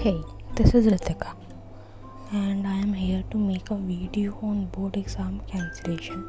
Hey, this is Ritika, and I am here to make a video on board exam cancellation.